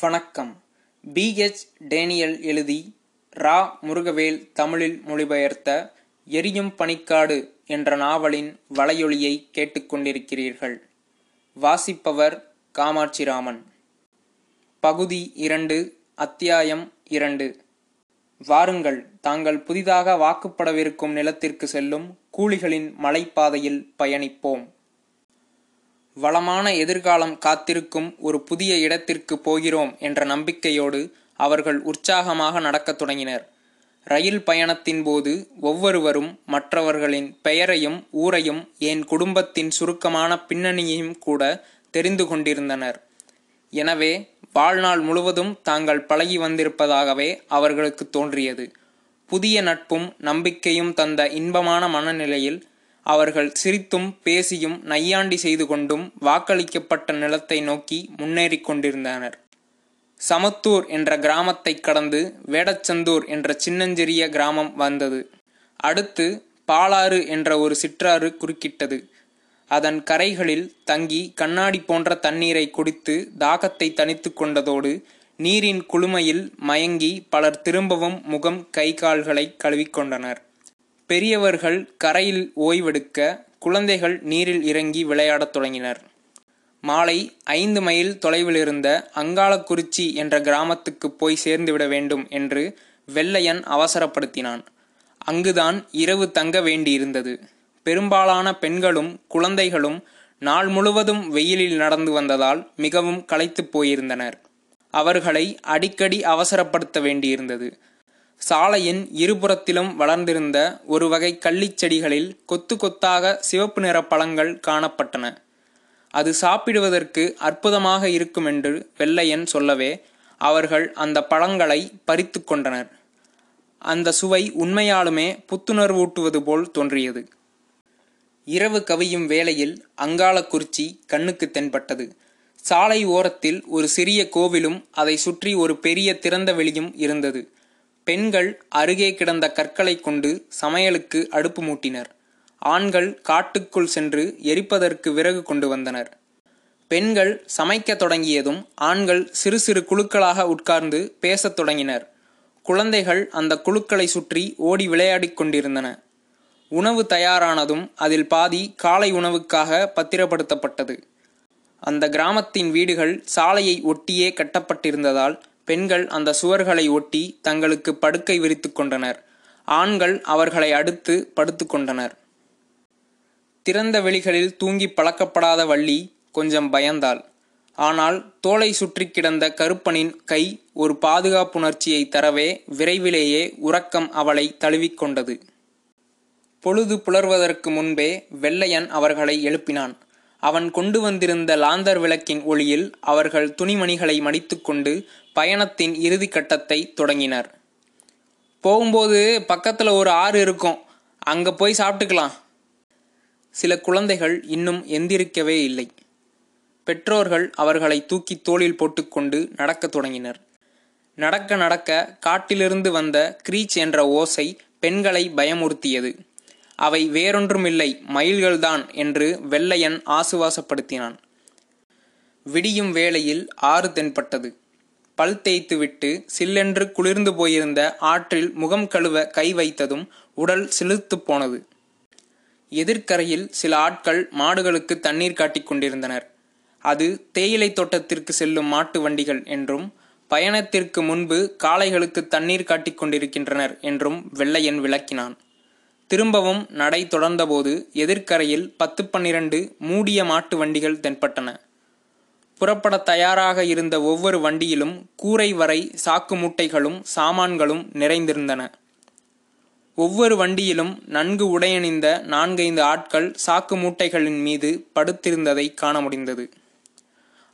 வணக்கம். PH Daniel எழுதி ரா. முருகவேல் தமிழில் மொழிபெயர்த்த எரியும் பனிக்காடு என்ற நாவலின் வலையொலியை கேட்டுக்கொண்டிருக்கிறீர்கள் வாசிப்பவர் காமாட்சிராமன். பகுதி இரண்டு அத்தியாயம் இரண்டு. வாருங்கள் தாங்கள் புதிதாக வாக்குப்படவிருக்கும் நிலத்திற்கு செல்லும் கூலிகளின் மலைப்பாதையில் பயணிப்போம். வளமான எதிர்காலம் காத்திருக்கும் ஒரு புதிய இடத்திற்கு போகிறோம் என்ற நம்பிக்கையோடு அவர்கள் உற்சாகமாக நடக்கத் தொடங்கினர். ரயில் பயணத்தின் போது ஒவ்வொருவரும் மற்றவர்களின் பெயரையும் ஊரையும் என் குடும்பத்தின் சுருக்கமான பின்னணியையும் கூட தெரிந்து கொண்டிருந்தனர். எனவே வாழ்நாள் முழுவதும் தாங்கள் பழகி வந்திருப்பதாகவே அவர்களுக்கு தோன்றியது. புதிய நட்பும் நம்பிக்கையும் தந்த இன்பமான மனநிலையில் அவர்கள் சிரித்தும் பேசியும் நையாண்டி செய்து கொண்டும் வாக்களிக்கப்பட்ட நிலத்தை நோக்கி முன்னேறிக் கொண்டிருந்தனர். சமத்தூர் என்ற கிராமத்தை கடந்து வேடச்சந்தூர் என்ற சின்னஞ்சிறிய கிராமம் வந்தது. அடுத்து பாலாறு என்ற ஒரு சிற்றாறு குறுக்கிட்டது. அதன் கரைகளில் தங்கி கண்ணாடி போன்ற தண்ணீரை குடித்து தாகத்தை தணித்து கொண்டதோடு நீரின் குளுமையில் மயங்கி பலர் திரும்பவும் முகம் கை கால்களை கழுவிக்கொண்டனர் பெரியவர்கள் கரையில் ஓய்வெடுக்க குழந்தைகள் நீரில் இறங்கி விளையாடத் தொடங்கினர். மாலை ஐந்து மைல் தொலைவிலிருந்த அங்காளக்குறிச்சி என்ற கிராமத்துக்கு போய் சேர்ந்துவிட வேண்டும் என்று வெள்ளையன் அவசரப்படுத்தினான். அங்குதான் இரவு தங்க வேண்டியிருந்தது. பெரும்பாலான பெண்களும் குழந்தைகளும் நாள் முழுவதும் வெயிலில் நடந்து வந்ததால் மிகவும் களைத்துப் போயிருந்தனர். அவர்களை அடிக்கடி அவசரப்படுத்த வேண்டியிருந்தது. சாலையின் இருபுறத்திலும் வளர்ந்திருந்த ஒரு வகை கள்ளிச் செடிகளில் கொத்து கொத்தாக சிவப்பு நிற பழங்கள் காணப்பட்டன. அது சாப்பிடுவதற்கு அற்புதமாக இருக்கும் என்று வெள்ளையன் சொல்லவே அவர்கள் அந்த பழங்களை பறித்து கொண்டனர். அந்த சுவை உண்மையாலுமே புத்துணர்வூட்டுவது போல் தோன்றியது. இரவு கவியும் வேளையில் அங்காளக்குறிச்சி கண்ணுக்கு தென்பட்டது. சாலை ஓரத்தில் ஒரு சிறிய கோவிலும் அதை சுற்றி ஒரு பெரிய திறந்த வெளியும் இருந்தது. பெண்கள் அருகே கிடந்த கற்களை கொண்டு சமையலுக்கு அடுப்பு மூட்டினர். ஆண்கள் காட்டுக்குள் சென்று எரிப்பதற்கு விறகு கொண்டு வந்தனர். பெண்கள் சமைக்க தொடங்கியதும் ஆண்கள் சிறு சிறு குழுக்களாக உட்கார்ந்து பேசத் தொடங்கினர். குழந்தைகள் அந்த குழுக்களை சுற்றி ஓடி விளையாடிக் கொண்டிருந்தன. உணவு தயாரானதும் அதில் பாதி காலை உணவுக்காக பத்திரப்படுத்தப்பட்டது. அந்த கிராமத்தின் வீடுகள் சாலையை ஒட்டியே கட்டப்பட்டிருந்ததால் பெண்கள் அந்த சுவர்களை ஒட்டி தங்களுக்கு படுக்கை விரித்து கொண்டனர். ஆண்கள் அவர்களை அடுத்து படுத்து கொண்டனர். திறந்த வெளிகளில் தூங்கி பழக்கப்படாத வள்ளி கொஞ்சம் பயந்தாள். ஆனால் தோலை சுற்றி கிடந்த கருப்பனின் கை ஒரு பாதுகாப்புணர்ச்சியை தரவே விரைவிலேயே உறக்கம் அவளை தழுவிக்கொண்டது பொழுது புலர்வதற்கு முன்பே வெள்ளையன் அவர்களை எழுப்பினான். அவன் கொண்டு வந்திருந்த லாந்தர் விளக்கின் ஒளியில் அவர்கள் துணிமணிகளை மடித்துக்கொண்டு பயணத்தின் இறுதி கட்டத்தை தொடங்கினர். போகும்போது பக்கத்தில் ஒரு ஆறு இருக்கும். அங்கே போய் சாப்பிட்டுக்கலாம். சில குழந்தைகள் இன்னும் எந்திரிக்கவே இல்லை. பெற்றோர்கள் அவர்களை தூக்கி தோளில் போட்டுக்கொண்டு நடக்கத் தொடங்கினர். நடக்க நடக்க காட்டிலிருந்து வந்த கிரீச் என்ற ஓசை பெண்களை பயமுறுத்தியது. அவை வேறொன்றுமில்லை மயில்கள்தான் என்று வெள்ளையன் ஆசுவாசப்படுத்தினான். விடியும் வேளையில் ஆறு தென்பட்டது. பல் தேய்த்துவிட்டு சில்லென்று குளிர்ந்து போயிருந்த ஆற்றில் முகம் கழுவ கை வைத்ததும் உடல் சிலிர்த்து போனது. எதிர்க்கரையில் சில ஆட்கள் மாடுகளுக்கு தண்ணீர் காட்டிக் கொண்டிருந்தனர். அது தேயிலை தோட்டத்திற்கு செல்லும் மாட்டு வண்டிகள் என்றும் பயணத்திற்கு முன்பு காளைகளுக்கு தண்ணீர் காட்டிக் கொண்டிருக்கின்றனர் என்றும் வெள்ளையன் விளக்கினான். திரும்பவும் நடை தொடர்ந்தபோது எதிர்க்கரையில் பத்து பன்னிரண்டு மூடிய மாட்டு வண்டிகள் தென்பட்டன. புறப்பட தயாராக இருந்த ஒவ்வொரு வண்டியிலும் கூரை வரை சாக்கு மூட்டைகளும் சாமான்களும் நிறைந்திருந்தன. ஒவ்வொரு வண்டியிலும் நன்கு உடையணிந்த நான்கைந்து ஆட்கள் சாக்கு மூட்டைகளின் மீது படுத்திருந்ததை காண முடிந்தது.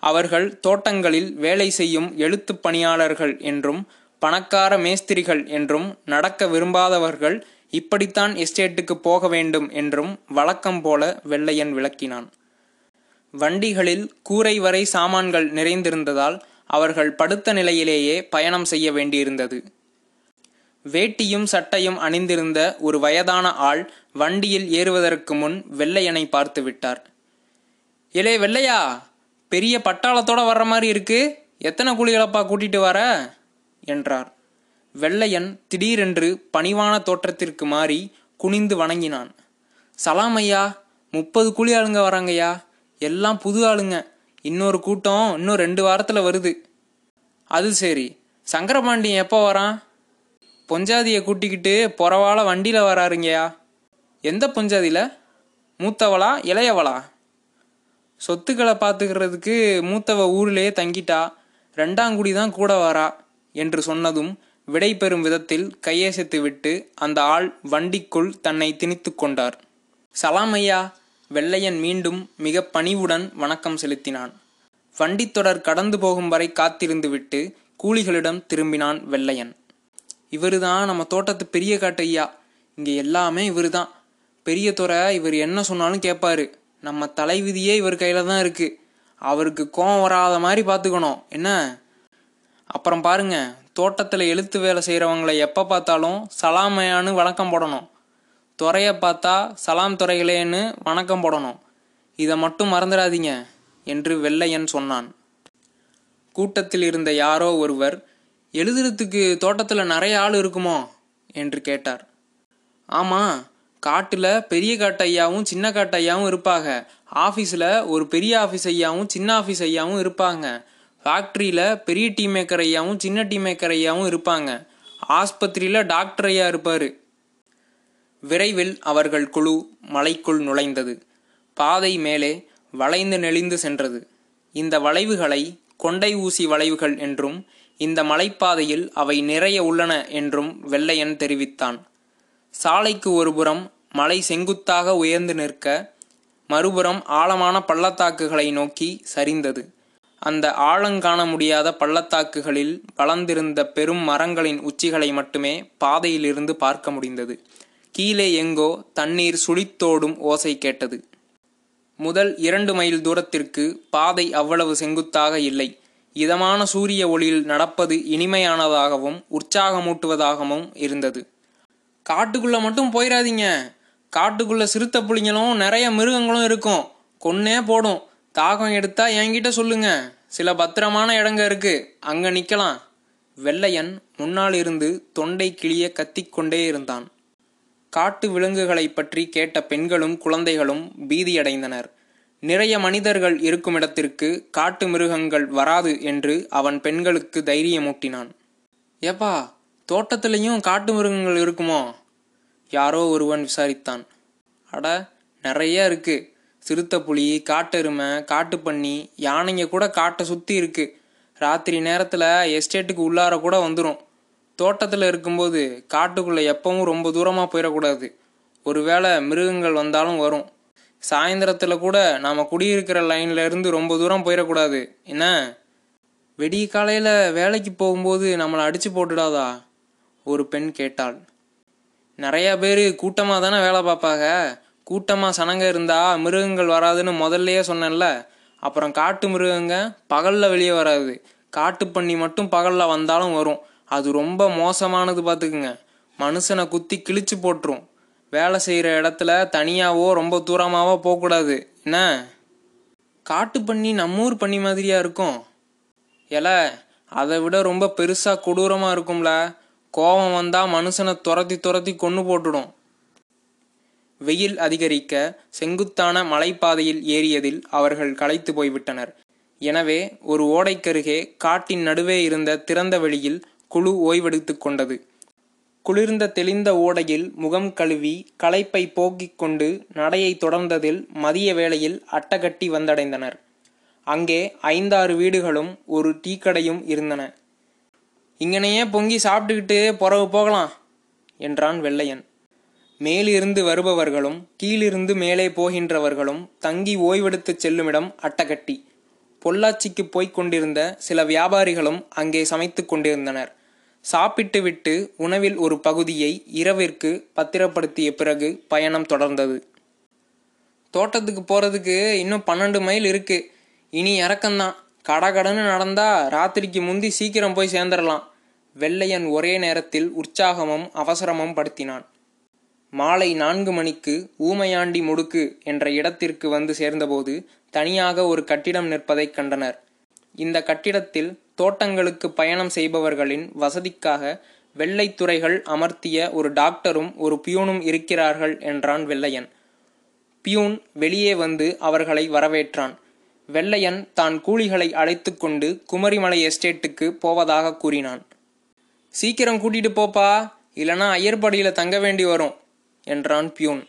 அவர்கள் தோட்டங்களில் வேலை செய்யும் எழுத்து பணியாளர்கள் என்றும் பணக்கார மேஸ்திரிகள் என்றும் நடக்க விரும்பாதவர்கள் இப்படித்தான் எஸ்டேட்டுக்கு போக வேண்டும் என்றும் வழக்கம் போல வெள்ளையன் விளக்கினான். வண்டிகளில் கூரை வரை சாமான்கள் நிறைந்திருந்ததால் அவர்கள் படுத்த நிலையிலேயே பயணம் செய்ய வேண்டியிருந்தது. வேட்டியும் சட்டையும் அணிந்திருந்த ஒரு வயதான ஆள் வண்டியில் ஏறுவதற்கு முன் வெள்ளையனை பார்த்து விட்டார். இலே வெள்ளையா பெரிய பட்டாளத்தோட வர்ற மாதிரி இருக்கு. எத்தனை குழிகளப்பா கூட்டிட்டு வர? என்றார். வெள்ளையன் திடீரென்று பணிவான தோற்றத்திற்கு மாறி குனிந்து வணங்கினான். சலாம் ஐயா முப்பது கூலி ஆளுங்க வராங்கய்யா எல்லாம் புது ஆளுங்க. இன்னொரு கூட்டம் இன்னும் ரெண்டு வாரத்தில் வருது. அது சரி. சங்கரபாண்டியன் எப்போ வரான்? பொஞ்சாதியை கூட்டிக்கிட்டு பொறவால வண்டியில் வராருங்கய்யா எந்த பொஞ்சாதியில்? மூத்தவளா இளையவளா. சொத்துக்களை பார்த்துக்கிறதுக்கு மூத்தவ ஊர்லேயே தங்கிட்டா. ரெண்டாங்குடி தான் கூட வரா என்று சொன்னதும் விடை பெறும் விதத்தில் கையசைத்துவிட்டு அந்த ஆள் வண்டிக்குள் தன்னை திணித்து கொண்டார். சலாம் ஐயா வெள்ளையன் மீண்டும் மிக பணிவுடன் வணக்கம் செலுத்தினான். வண்டித்தொடர் கடந்து போகும் வரை காத்திருந்துவிட்டு கூலிகளிடம் திரும்பினான் வெள்ளையன். இவருதான் நம்ம தோட்டத்து பெரிய காட்டையா இங்கே எல்லாமே இவருதான். பெரிய துறை இவர் என்ன சொன்னாலும் கேட்பாரு நம்ம தலைவிதியே இவர் கையில தான் இருக்கு. அவருக்கு கோவம் வராத மாதிரி பார்த்துக்கணும் என்ன? அப்புறம் பாருங்க தோட்டத்தில் எழுத்து வேலை செய்கிறவங்களை எப்போ பார்த்தாலும் சலாமையான்னு வணக்கம் போடணும். துறையை பார்த்தா சலாம் துறைகளேன்னு வணக்கம் போடணும். இதை மட்டும் மறந்துடாதீங்க என்று வெள்ளையன் சொன்னான். கூட்டத்தில் இருந்த யாரோ ஒருவர் எழுதுறதுக்கு தோட்டத்தில் நிறைய ஆள் இருக்குமோ? என்று கேட்டார். ஆமாம் காட்டில் பெரிய காட்டையாவும் சின்ன காட்டையாவும் இருப்பாங்க. ஆஃபீஸில் ஒரு பெரிய ஆஃபீஸ் ஐயாவும் சின்ன ஆஃபீஸ் ஐயாவும் இருப்பாங்க. ஃபேக்ட்ரியில் பெரிய டீ மேக்கர் ஐயாவும் சின்ன டீ மேக்கர் ஐயாவும் இருப்பாங்க. ஆஸ்பத்திரியில் டாக்டர் ஐயா இருப்பார். விரைவில் அவர்கள் குழு மலைக்குள் நுழைந்தது. பாதை மேலே வளைந்து நெளிந்து சென்றது. இந்த வளைவுகளை கொண்டை ஊசி வளைவுகள் என்றும் இந்த மலைப்பாதையில் அவை நிறைய உள்ளன என்றும் வெள்ளையன் தெரிவித்தான். சாலைக்கு ஒருபுறம் மலை செங்குத்தாக உயர்ந்து நிற்க மறுபுறம் ஆழமான பள்ளத்தாக்குகளை நோக்கி சரிந்தது. அந்த ஆழங்காண முடியாத பள்ளத்தாக்குகளில் வளர்ந்திருந்த பெரும் மரங்களின் உச்சிகளை மட்டுமே பாதையிலிருந்து பார்க்க முடிந்தது. கீழே எங்கோ தண்ணீர் சுழித்தோடும் ஓசை கேட்டது. முதல் இரண்டு மைல் தூரத்திற்கு பாதை அவ்வளவு செங்குத்தாக இல்லை. இதமான சூரிய ஒளியில் நடப்பது இனிமையானதாகவும் உற்சாகமூட்டுவதாகவும் இருந்தது. காட்டுக்குள்ள மட்டும் போயிடாதீங்க காட்டுக்குள்ள சிறுத்தை புலிங்களும் நிறைய மிருகங்களும் இருக்கும். கொன்னே போடும். தாகம் எடுத்தா என்கிட்ட சொல்லுங்க. சில பத்திரமான இடங்க இருக்கு. அங்க நிக்கலாம். வெள்ளையன் முன்னால் இருந்து தொண்டை கிளிய கத்திக்கொண்டே இருந்தான். காட்டு விலங்குகளை பற்றி கேட்ட பெண்களும் குழந்தைகளும் பீதியடைந்தனர். நிறைய மனிதர்கள் இருக்கும் இடத்திற்கு காட்டு மிருகங்கள் வராது என்று அவன் பெண்களுக்கு தைரியமூட்டினான். ஏப்பா தோட்டத்திலையும் காட்டு மிருகங்கள் இருக்குமோ? யாரோ ஒருவன் விசாரித்தான். அட நிறைய இருக்குது சிறுத்தைப்புலி காட்டெருமை காட்டுப்பன்னி யானைங்க கூட காட்டை சுற்றி இருக்கு. ராத்திரி நேரத்தில் எஸ்டேட்டுக்கு உள்ளார கூட வந்துடும் தோட்டத்தில் இருக்கும்போது காட்டுக்குள்ளே எப்பவும் ரொம்ப தூரமாக போயிடக்கூடாது. ஒருவேளை மிருகங்கள் வந்தாலும் வரும். சாயந்தரத்தில் கூட நாம் குடியிருக்கிற லைன்ல இருந்து ரொம்ப தூரம் போயிடக்கூடாது. என்ன? வெடிய காலையில் வேலைக்கு போகும்போது நம்மளை அடித்து போட்டுடாதா? ஒரு பெண் கேட்டாள். நிறையா பேர் கூட்டமாக தானே வேலை பார்ப்பாங்க. கூட்டமாக சனங்க இருந்தால் மிருகங்கள் வராதுன்னு முதல்லையே சொன்னேன்ல. அப்புறம் காட்டு மிருகங்க பகலில் வெளியே வராது. காட்டு பண்ணி மட்டும் பகலில் வந்தாலும் வரும். அது ரொம்ப மோசமானது பார்த்துக்குங்க மனுஷனை குத்தி கிழிச்சு போட்டுரும். வேலை செய்கிற இடத்துல தனியாவோ ரொம்ப தூரமாவோ போகக்கூடாது என்ன? காட்டு பண்ணி நம்ம ஊர் பண்ணி மாதிரியா இருக்கும். எல அதை விட ரொம்ப பெருசாக கொடூரமாக இருக்கும்ல. கோபம் வந்தால் மனுஷனை துரத்தி துரத்தி கொன்று போட்டுடும். வெயில் அதிகரிக்க செங்குத்தான மலைப்பாதையில் ஏறியதில் அவர்கள் களைத்து போய்விட்டனர். எனவே ஒரு ஓடைக்கருகே காட்டின் நடுவே இருந்த திறந்த வெளியில் குழு ஓய்வெடுத்து கொண்டது. குளிர்ந்த தெளிந்த ஓடையில் முகம் கழுவி களைப்பை போக்கிக் கொண்டு நடையை தொடர்ந்ததில் மதிய வேளையில் அட்டகட்டி வந்தடைந்தனர். அங்கே ஐந்தாறு வீடுகளும் ஒரு டீக்கடையும் இருந்தன. இங்கனையே பொங்கி சாப்பிட்டுக்கிட்டு புறவு போகலாம் என்றான் வெள்ளையன். மேலிருந்து வருபவர்களும் கீழிருந்து மேலே போகின்றவர்களும் தங்கி ஓய்வெடுத்துச் செல்லுமிடம் அட்டகட்டி. பொள்ளாச்சிக்கு போய்க் கொண்டிருந்த சில வியாபாரிகளும் அங்கே சமைத்து கொண்டிருந்தனர். சாப்பிட்டு விட்டு உணவில் ஒரு பகுதியை இரவிற்கு பத்திரப்படுத்திய பிறகு பயணம் தொடர்ந்தது. தோட்டத்துக்கு போகிறதுக்கு இன்னும் பன்னெண்டு மைல் இருக்கு. இனி இறக்கம்தான். கடகடன்னு நடந்தா ராத்திரிக்கு முந்தி சீக்கிரம் போய் சேர்ந்துடலாம் வெள்ளையன் ஒரே நேரத்தில் உற்சாகமும் அவசரமும் படுத்தினான். மாலை நான்கு மணிக்கு ஊமையாண்டி முடுக்கு என்ற இடத்திற்கு வந்து சேர்ந்தபோது தனியாக ஒரு கட்டிடம் நிற்பதைக் கண்டனர். இந்த கட்டிடத்தில் தோட்டங்களுக்கு பயணம் செய்பவர்களின் வசதிக்காக வெள்ளைத்துறைகள் அமர்த்திய ஒரு டாக்டரும் ஒரு பியூனும் இருக்கிறார்கள் என்றான் வெள்ளையன். பியூன் வெளியே வந்து அவர்களை வரவேற்றான். வெள்ளையன் தான் கூலிகளை அழைத்து கொண்டு குமரிமலை எஸ்டேட்டுக்கு போவதாக கூறினான். சீக்கிரம் கூட்டிட்டு போப்பா இல்லனா ஐயர்படியில் தங்க வேண்டி வரும். என்றான் பியூன்.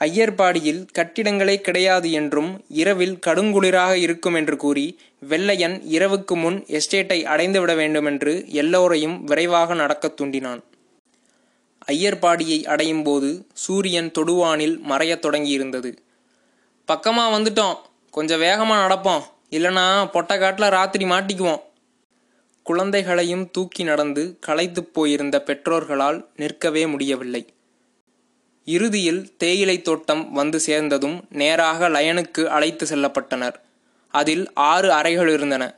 ஐயர்பாடியில் கட்டிடங்களே கிடையாது என்றும் இரவில் கடுங்குளிராக இருக்கும் என்று கூறி வெள்ளையன் இரவுக்கு முன் எஸ்டேட்டை அடைந்துவிட வேண்டுமென்று எல்லோரையும் விரைவாக நடக்கத் தூண்டினான். ஐயர்பாடியை அடையும் போது சூரியன் தொடுவானில் மறையத் தொடங்கியிருந்தது. பக்கமா வந்துட்டோம். கொஞ்சம் வேகமா நடப்போம். இல்லனா பொட்டக்காட்டில் ராத்திரி மாட்டிக்குவோம். குழந்தைகளையும் தூக்கி நடந்து களைத்துப் போயிருந்த பெற்றோர்களால் நிற்கவே முடியவில்லை. இறுதியில் தேயிலை தோட்டம் வந்து சேர்ந்ததும் நேராக லயனுக்கு அழைத்து செல்லப்பட்டனர். அதில் ஆறு அறைகள் இருந்தன.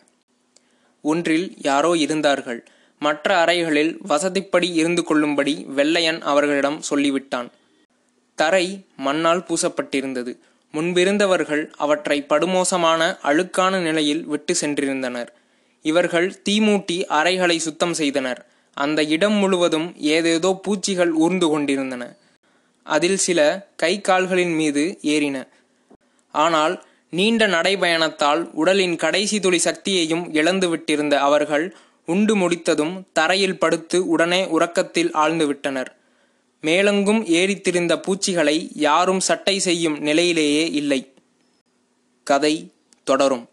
ஒன்றில் யாரோ இருந்தார்கள். மற்ற அறைகளில் வசதிப்படி இருந்து கொள்ளும்படி வெள்ளையன் அவர்களிடம் சொல்லிவிட்டான். தரை மண்ணால் பூசப்பட்டிருந்தது. முன்பிருந்தவர்கள் அவற்றை படுமோசமான அழுக்கான நிலையில் விட்டு சென்றிருந்தனர். இவர்கள் தீமூட்டி அறைகளை சுத்தம் செய்தனர். அந்த இடம் முழுவதும் ஏதேதோ பூச்சிகள் ஊர்ந்து கொண்டிருந்தன. அதில் சில கை கால்களின் மீது ஏறின. ஆனால் நீண்ட நடைபயணத்தால் உடலின் கடைசி துளி சக்தியையும் இழந்து விட்டிருந்த அவர்கள் உண்டு முடித்ததும் தரையில் படுத்து உடனே உறக்கத்தில் ஆழ்ந்துவிட்டனர் மேலெங்கும் ஏறித்திருந்த பூச்சிகளை யாரும் சட்டை செய்யும் நிலையிலேயே இல்லை. கதை தொடரும்.